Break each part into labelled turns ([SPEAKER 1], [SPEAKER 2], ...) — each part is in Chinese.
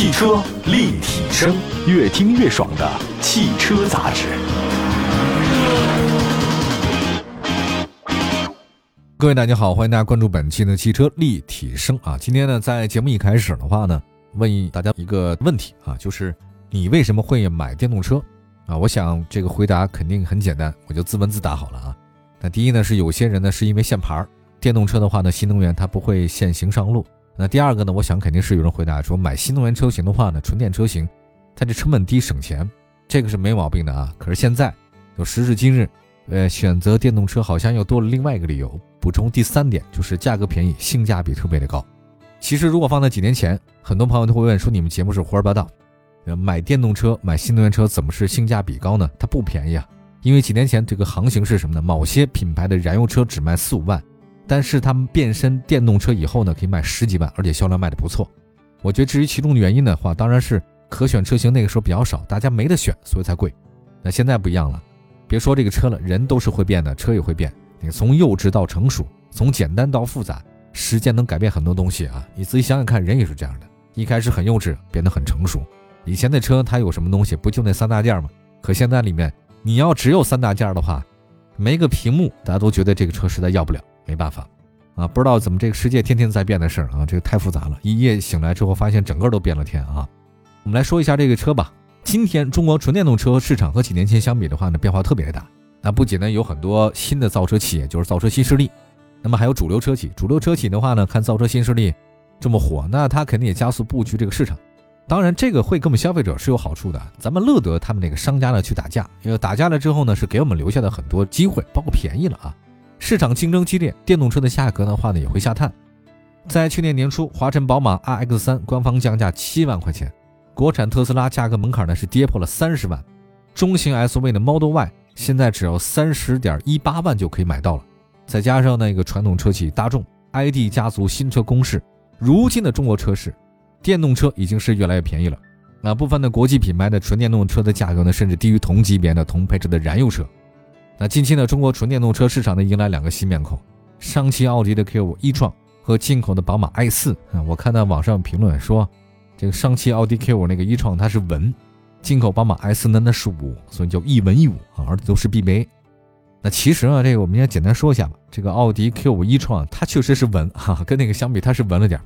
[SPEAKER 1] 汽车立体声，越听越爽的汽车杂志。
[SPEAKER 2] 各位大家好，欢迎大家关注本期的汽车立体声啊。今天呢，在节目一开始的话呢，问大家一个问题啊，就是你为什么会买电动车啊？我想这个回答肯定很简单，我就自问自答好了啊。那第一呢，是有些人呢是因为限牌，电动车的话呢，新能源它不会限行上路。那第二个呢，我想肯定是有人回答说，买新能源车型的话呢，纯电车型，它这成本低省钱，这个是没毛病的啊。可是现在，就时至今日，呃，选择电动车好像又多了另外一个理由。补充第三点就是价格便宜，性价比特别的高。其实如果放在几年前，很多朋友都会问说，你们节目是胡说八道，呃，买电动车、买新能源车怎么是性价比高呢？它不便宜啊。因为几年前这个行情是什么呢？某些品牌的燃油车只卖四五万，但是他们变身电动车以后呢，可以卖十几万，而且销量卖的不错。我觉得至于其中的原因的话，当然是可选车型那个时候比较少，大家没得选，所以才贵。那现在不一样了，别说这个车了，人都是会变的，车也会变。你从幼稚到成熟，从简单到复杂，时间能改变很多东西啊！你自己想想看，人也是这样的，一开始很幼稚，变得很成熟。以前的车它有什么东西？不就那三大件吗？可现在里面，你要只有三大件的话，没个屏幕，大家都觉得这个车实在要不了，没办法啊！不知道怎么这个世界天天在变的事儿啊，这个太复杂了。一夜醒来之后，发现整个都变了天啊！我们来说一下这个车吧。今天中国纯电动车市场和几年前相比的话呢，变化特别的大。那不仅呢有很多新的造车企业，就是造车新势力，那么还有主流车企。主流车企的话呢，看造车新势力这么火，那它肯定也加速布局这个市场。当然，这个会给我们消费者是有好处的，咱们乐得他们那个商家呢去打架，因为打架了之后呢，是给我们留下的很多机会，包括便宜了啊。市场竞争激烈，电动车的价格的话呢也会下探。在去年年初，华晨宝马 RX3 官方降价七万块钱，国产特斯拉价格门槛呢是跌破了三十万，中型 SUV 的 Model Y。现在只要三十点一八万就可以买到了，再加上那个传统车企大众 ID 家族新车攻势，如今的中国车市，电动车已经是越来越便宜了。那部分的国际品牌的纯电动车的价格呢，甚至低于同级别的同配置的燃油车。那近期呢，中国纯电动车市场呢迎来两个新面孔：上汽奥迪的 Q5 e 创和进口的宝马 i4。啊，我看到网上评论说，这个上汽奥迪 Q5 那个 e 创它是文。进口宝马 i 四呢，那是五，所以叫一文一武啊，而且都是 BBA。那其实啊，这个我们先简单说一下吧。这个奥迪 Q5 e 创，它确实是文哈，跟那个相比，它是文了点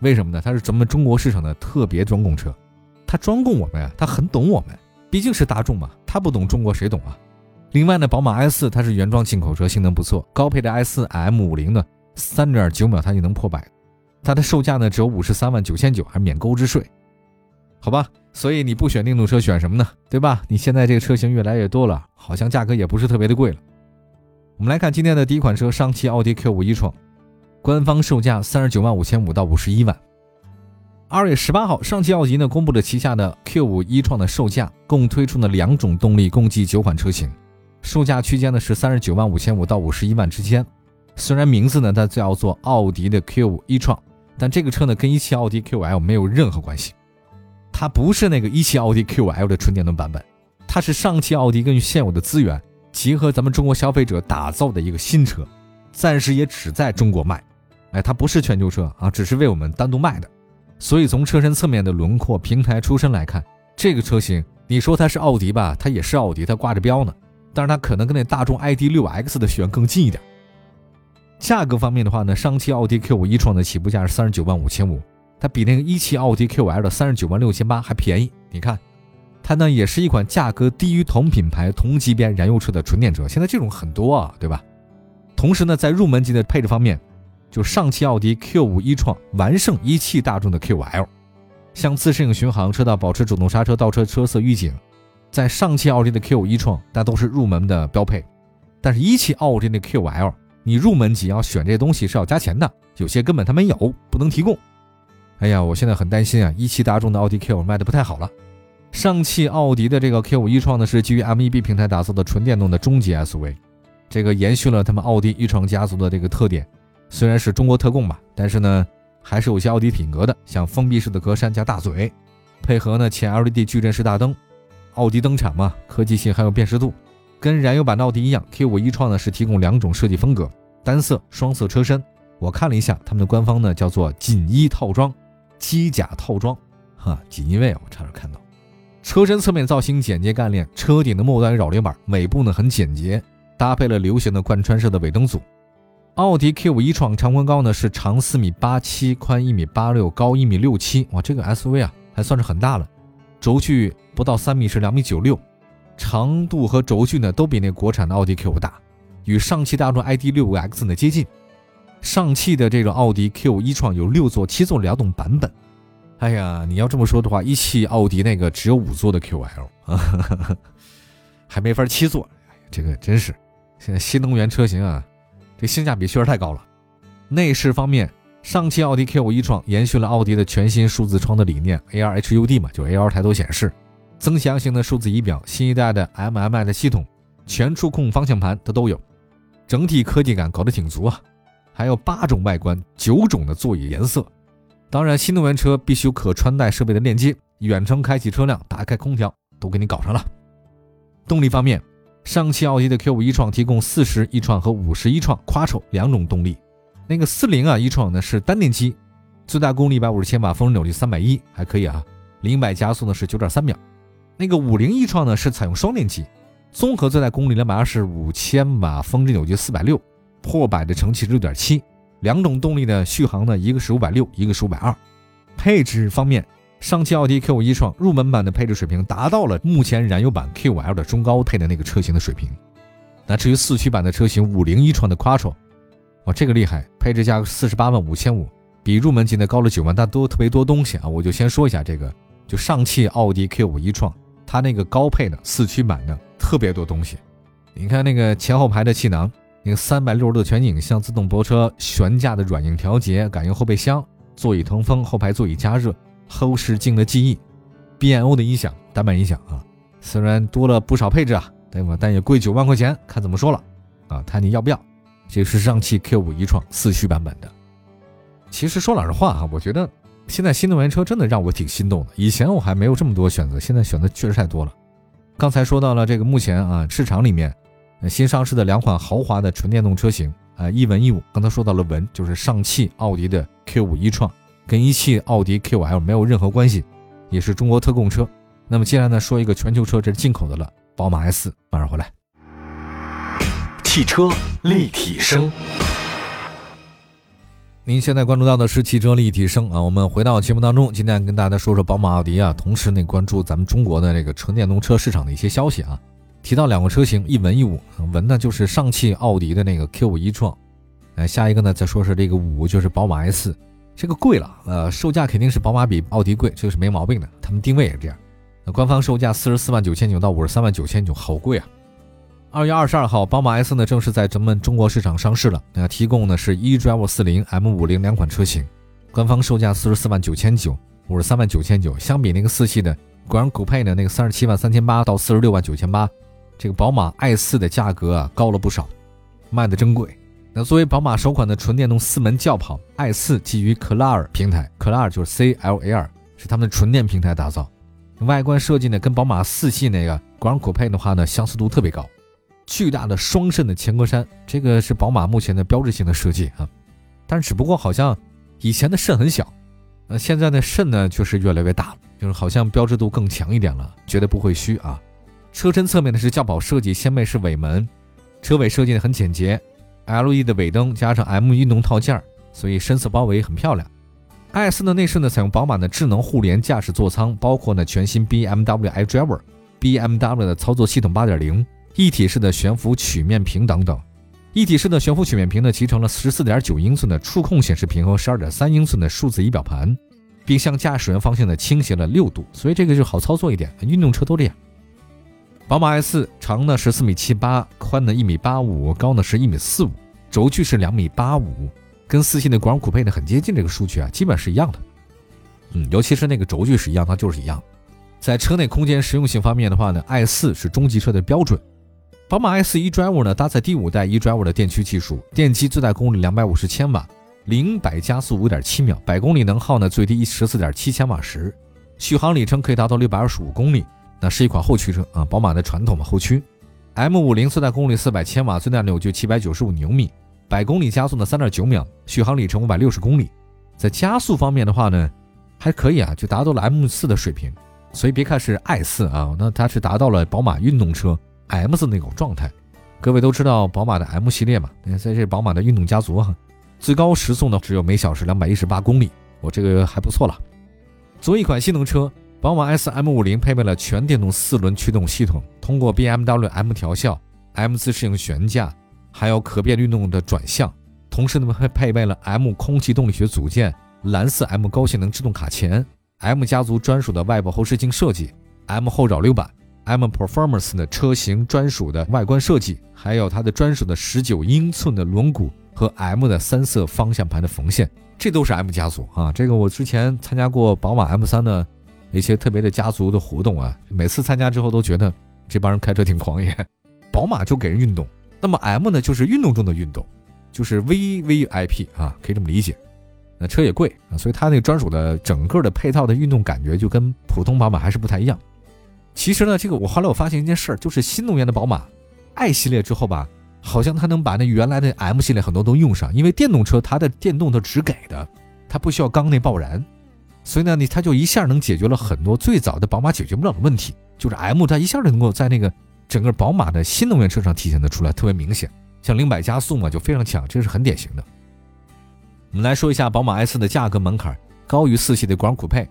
[SPEAKER 2] 为什么呢？它是咱们中国市场的特别专供车，它专供我们呀，它很懂我们，毕竟是大众嘛，它不懂中国谁懂啊？另外呢，宝马 i4 它是原装进口车，性能不错，高配的 i4 M50 呢，三点九秒它就能破百，它的售价呢只有五十三万九千九，还免购置税。好吧，所以你不选电动车选什么呢？对吧？你现在这个车型越来越多了，好像价格也不是特别的贵了。我们来看今天的第一款车，上汽奥迪 Q5 e 创，官方售价三十九万五千五到五十一万。二月十八号，上汽奥迪呢公布了旗下的 Q5 e 创的售价，共推出了两种动力，共计九款车型，售价区间呢是三十九万五千五到五十一万之间。虽然名字呢它叫做奥迪的 Q5 e 创，但这个车呢跟一汽奥迪 Q5L 没有任何关系。它不是那个一汽奥迪 Q5L 的纯电动版本，它是上汽奥迪根据现有的资源，结合咱们中国消费者打造的一个新车，暂时也只在中国卖。哎，它不是全球车啊，只是为我们单独卖的。所以从车身侧面的轮廓、平台出身来看，这个车型你说它是奥迪吧，它也是奥迪，它挂着标呢，但是它可能跟那大众 ID.6X 的选更近一点。价格方面的话呢，上汽奥迪 Q5 e 创的起步价是三十九万五千五。它比那个一汽奥迪 Q5L 的三十九万六千八还便宜，你看，它呢也是一款价格低于同品牌同级别燃油车的纯电车，现在这种很多啊，对吧？同时呢，在入门级的配置方面，就上汽奥迪 Q5 e 创完胜一汽大众的 Q5L，像自适应巡航、车道保持、主动刹车、倒车车侧预警，在上汽奥迪的 Q5 e 创那都是入门的标配，但是一汽奥迪的 Q5L，你入门级要选这东西是要加钱的，有些根本它没有，不能提供。哎呀，我现在很担心啊！一汽大众的奥迪 Q 卖的不太好了。上汽奥迪的这个 Q5 e 创呢，是基于 MEB 平台打造的纯电动的中级 SUV，这个延续了他们奥迪 e 创家族的这个特点。虽然是中国特供吧，但是呢，还是有些奥迪品格的，像封闭式的格栅加大嘴，配合呢前 LED 矩阵式大灯，奥迪登场嘛，科技性还有辨识度。跟燃油版的奥迪一样，Q5 一创呢是提供两种设计风格，单色、双色车身。我看了一下他们的官方呢，叫做锦衣套装。机甲套装，哈，锦衣卫我差点看到。车身侧面造型简洁干练，车顶的末端扰流板，尾部呢很简洁，搭配了流行的贯穿式的尾灯组。奥迪 Q5 一创长宽高呢是长四米八七，宽一米八六，高一米六七，哇，这个 SUV 啊还算是很大了。轴距不到三米，是两米九六，长度和轴距呢都比那国产的奥迪 Q5 大，与上汽大众 ID.65X 呢接近。上汽的这个奥迪 Q 一创有六座、七座两种版本。哎呀，你要这么说的话，一汽奥迪那个只有五座的 QL 啊，还没法七座。这个真是现在新能源车型啊，这性价比确实太高了。内饰方面，上汽奥迪 Q5 一创延续了奥迪的全新数字窗的理念，AR HUD 嘛，就 AR 抬头显示，增强型的数字仪表，新一代的 MMI 的系统，全触控方向盘它都有，整体科技感搞得挺足啊。还有八种外观，九种的座椅颜色。当然，新能源车必须可穿戴设备的链接，远程开启车辆、打开空调都给你搞上了。动力方面，上汽奥迪的 Q5 一创提供四十一创和五十一创 Quattro 两种动力。那个四零啊一创呢是单电机，最大功率一百五十千瓦，峰值扭矩三百一，还可以啊。零百加速呢是九点三秒。那个五零一创呢是采用双电机，综合最大功率两百二十五千瓦，峰值扭矩四百六。破百的成绩是六点七，两种动力的续航呢，一个是五百六，一个是五百二。配置方面，上汽奥迪 Q5 一创入门版的配置水平达到了目前燃油版 Q5L 的中高配的那个车型的水平。那至于四驱版的车型五菱一创的 Quattro，哇，这个厉害，配置价格四十八万五千五，比入门级的高了九万，但多特别多东西啊。我就先说一下这个，就上汽奥迪 Q5 一创，它那个高配的四驱版的特别多东西。你看那个前后排的气囊。那个三百六十度全景像、自动泊车、悬架的软硬调节、感应后备箱、座椅通风、后排座椅加热、后视镜的记忆、BNO 的音响、单板音响啊，虽然多了不少配置啊，对吧？但也贵九万块钱，看怎么说了啊？看你要不要。这是上汽 Q5 一创四驱版本的。其实说老实话啊，我觉得现在新能源车真的让我挺心动的。以前我还没有这么多选择，现在选择确实太多了。刚才说到了这个目前啊市场里面。新上市的两款豪华的纯电动车型啊，一文一武。刚才说到了文，就是上汽奥迪的 Q5 一创，跟一汽奥迪 Q5L 没有任何关系，也是中国特供车。那么接下来呢，说一个全球车，这是进口的了，宝马 S。马上回来。
[SPEAKER 1] 汽车立体声，
[SPEAKER 2] 您现在关注到的是汽车立体声啊。我们回到节目当中，今天跟大家说说宝马、奥迪啊，同时呢关注咱们中国的这个纯电动车市场的一些消息啊。提到两个车型，一文一武。文呢就是上汽奥迪的那个 Q5 一创，哎，下一个呢再说说这个武，就是宝马 S。这个贵了，呃，售价肯定是宝马比奥迪贵，这个是没毛病的。他们定位也是这样。那官方售价四十四万九千九到五十三万九千九，好贵啊。二月二十二号，宝马 S 呢正式在咱们中国市场上市了。那提供的是 eDrive 四零 M 五零两款车型，官方售价四十四万九千九，五十三万九千九。相比那个四系的 grand coupe 呢那个三十七万三千八到四十六万九千八。这个宝马 i4 的价格啊高了不少，卖的真贵。那作为宝马首款的纯电动四门轿跑，i4 基于 CLAR 平台，CLAR 就是 C L A R，是他们的纯电平台打造。外观设计呢跟宝马四系那个 Grand Coupe 的话呢相似度特别高，巨大的双肾的前格栅，这个是宝马目前的标志性的设计啊。但是只不过好像以前的肾很小，那现在的肾呢就是越来越大了，就是好像标志度更强一点了，绝对不会虚啊。车身侧面呢是轿跑设计，掀背式尾门，车尾设计呢很简洁，LED 的尾灯加上 M 运动套件，所以深色包围很漂亮。i4 的内饰呢采用宝马的智能互联驾驶座舱，包括呢全新 BMW iDriver，BMW 的操作系统8.0，一体式的悬浮曲面屏等等。一体式的悬浮曲面屏呢集成了14.9英寸的触控显示屏和12.3英寸的数字仪表盘，并向驾驶员方向呢倾斜了六度，所以这个就好操作一点。运动车都这样。宝马 i4 长呢十四米七八，宽呢一米八五，高呢是一米四五，轴距是两米八五，跟四系的 Grand Coupe 呢很接近，这个数据啊基本是一样的。嗯，尤其是那个轴距是一样，它就是一样。在车内空间实用性方面的话呢，i4 是中级车的标准。宝马 i4 Drive 呢搭载第五代 eDrive 的电驱技术，电机最大功率两百五十千瓦，零百加速五点七秒，百公里能耗呢最低十四点七千瓦时，续航里程可以达到六百二十五公里。那是一款后驱车啊，宝马的传统嘛后驱，M50 最大功率四百千瓦，最大扭矩七百九十五牛米，百公里加速呢三点九秒，续航里程五百六十公里。在加速方面的话呢，还可以啊，就达到了 M 四的水平。所以别看是 i 四啊，那它是达到了宝马运动车 M 四那种状态。各位都知道宝马的 M 系列嘛？你看，在这宝马的运动家族哈，最高时速呢只有每小时两百一十八公里，我这个还不错了。作为一款性能车，宝马 S M 五零配备了全电动四轮驱动系统，通过 BMW M 调校、M 自适应悬架，还有可变运动的转向，同时呢还配备了 M 空气动力学组件、蓝色 M 高性能制动卡钳。M 家族专属的外部后视镜设计，M 后扰流板，M Performance 的车型专属的外观设计，还有它的专属的十九英寸的轮毂和 M 的三色方向盘的缝线，这都是 M 家族啊。这个我之前参加过宝马 M3 的一些特别的家族的活动啊，每次参加之后都觉得这帮人开车挺狂野。宝马就给人运动，那么 M 呢就是运动中的运动，就是 VVIP 啊，可以这么理解。那车也贵啊，所以它那个专属的整个的配套的运动感觉就跟普通宝马还是不太一样。其实呢，这个我后来我发现一件事儿，就是新能源的宝马 i 系列之后吧，好像它能把那原来的 M 系列很多都用上，因为电动车它的电动都只给的，它不需要缸内爆燃，所以呢，你它就一下能解决了很多最早的宝马解决不了的问题，就是 M 它一下就能够在那个整个宝马的新能源车上体现的出来，特别明显，像零百加速嘛就非常强，这是很典型的。我们来说一下宝马 i4 的价格门槛高于四系的国产酷配，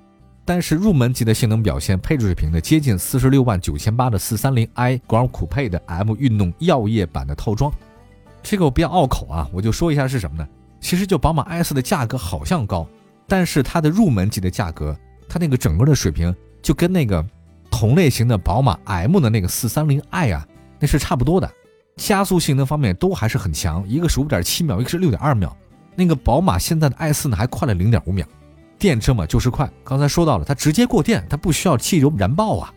[SPEAKER 2] 但是入门级的性能表现、配置水平呢，接近四十六万九千八的 430i Grand Coupe 的 M 运动耀夜版的套装。这个我比较拗口啊，我就说一下是什么呢？其实就宝马 i4 的价格好像高，但是它的入门级的价格，它那个整个的水平就跟那个同类型的宝马 M 的那个 430i 啊，那是差不多的，加速性能方面都还是很强，一个是五点七秒，一个是六点二秒。那个宝马现在的 i 四呢还快了零点五秒，电车嘛就是快。刚才说到了，它直接过电，它不需要汽油燃爆啊。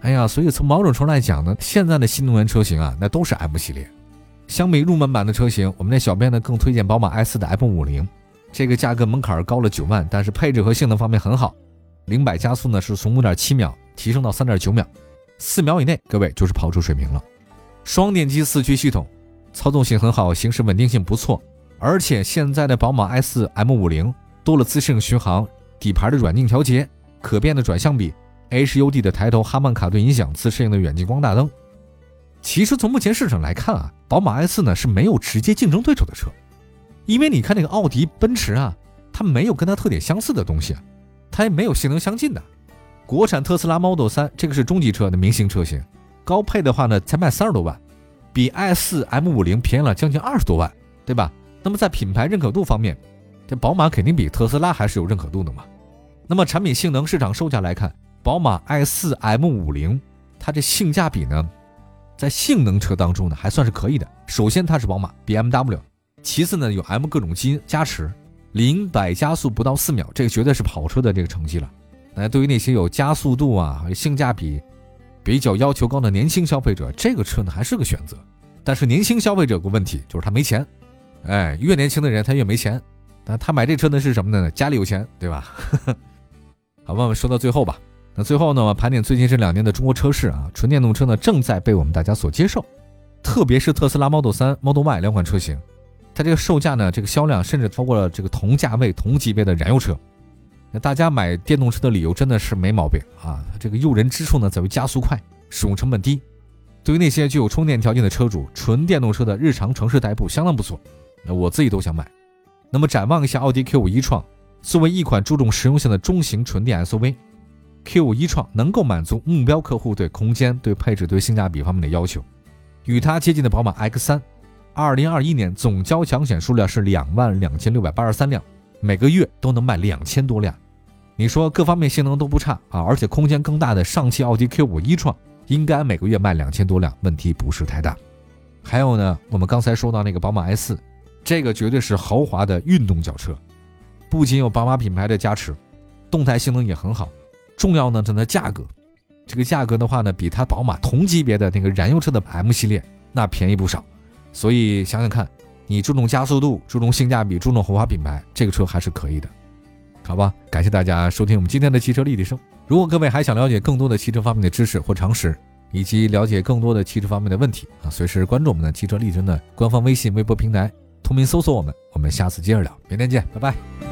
[SPEAKER 2] 哎呀，所以从某种程度来讲呢，现在的新能源车型啊，那都是 M 系列。相比入门版的车型，我们的小编呢更推荐宝马 i 四的 M 五零，这个价格门槛高了九万，但是配置和性能方面很好。零百加速呢是从五点七秒提升到三点九秒，四秒以内各位就是跑出水平了。双电机四驱系统，操纵性很好，行驶稳定性不错。而且现在的宝马 i4 M50 多了自适应巡航、底盘的软硬调节、可变的转向比、HUD 的抬头、哈曼卡顿音响、自适应的远近光大灯。其实从目前市场来看啊，宝马 i4 呢是没有直接竞争对手的车，因为你看那个奥迪、奔驰啊，它没有跟它特点相似的东西，它也没有性能相近的。国产特斯拉 Model 3这个是中级车的明星车型，高配的话呢才卖三十多万，比 i4 M50 便宜了将近二十多万，对吧？那么在品牌认可度方面，这宝马肯定比特斯拉还是有认可度的嘛。那么产品性能、市场售价来看，宝马 i4 M50 它这性价比呢，在性能车当中呢还算是可以的。首先它是宝马 BMW，其次呢有 M 各种基因加持，零百加速不到四秒，这个绝对是跑车的这个成绩了。那对于那些有加速度啊、性价比比较要求高的年轻消费者，这个车呢还是个选择。但是年轻消费者有个问题，就是他没钱。哎，越年轻的人他越没钱，那他买这车呢是什么呢？家里有钱，对吧？好，我们说到最后吧。那最后呢，盘点最近这两年的中国车市啊，纯电动车呢正在被我们大家所接受，特别是特斯拉 Model 3、Model Y 两款车型，它这个售价呢，这个销量甚至超过了这个同价位、同级别的燃油车。那大家买电动车的理由真的是没毛病啊，这个诱人之处呢在于加速快、使用成本低。对于那些具有充电条件的车主，纯电动车的日常城市代步相当不错。那我自己都想买。那么展望一下奥迪 Q5 一创，作为一款注重实用性的中型纯电 SUV，Q5 一创能够满足目标客户对空间、对配置、对性价比方面的要求。与它接近的宝马 X3，二零二一年总交强险数量是两万两千六百八十三辆，每个月都能卖两千多辆。你说各方面性能都不差啊，而且空间更大的上汽奥迪 Q5 一创应该每个月卖两千多辆，问题不是太大。还有呢，我们刚才说到那个宝马 S4。这个绝对是豪华的运动轿车，不仅有宝马品牌的加持，动态性能也很好。重要呢，它的价格，这个价格的话呢，比它宝马同级别的那个燃油车的 M 系列那便宜不少。所以想想看，你注重加速度，注重性价比，注重豪华品牌，这个车还是可以的，好吧？感谢大家收听我们今天的汽车立体声。如果各位还想了解更多的汽车方面的知识或常识，以及了解更多的汽车方面的问题啊，随时关注我们的汽车立体声的官方微信、微博平台。同名搜索我们，我们下次接着聊，明天见，拜拜。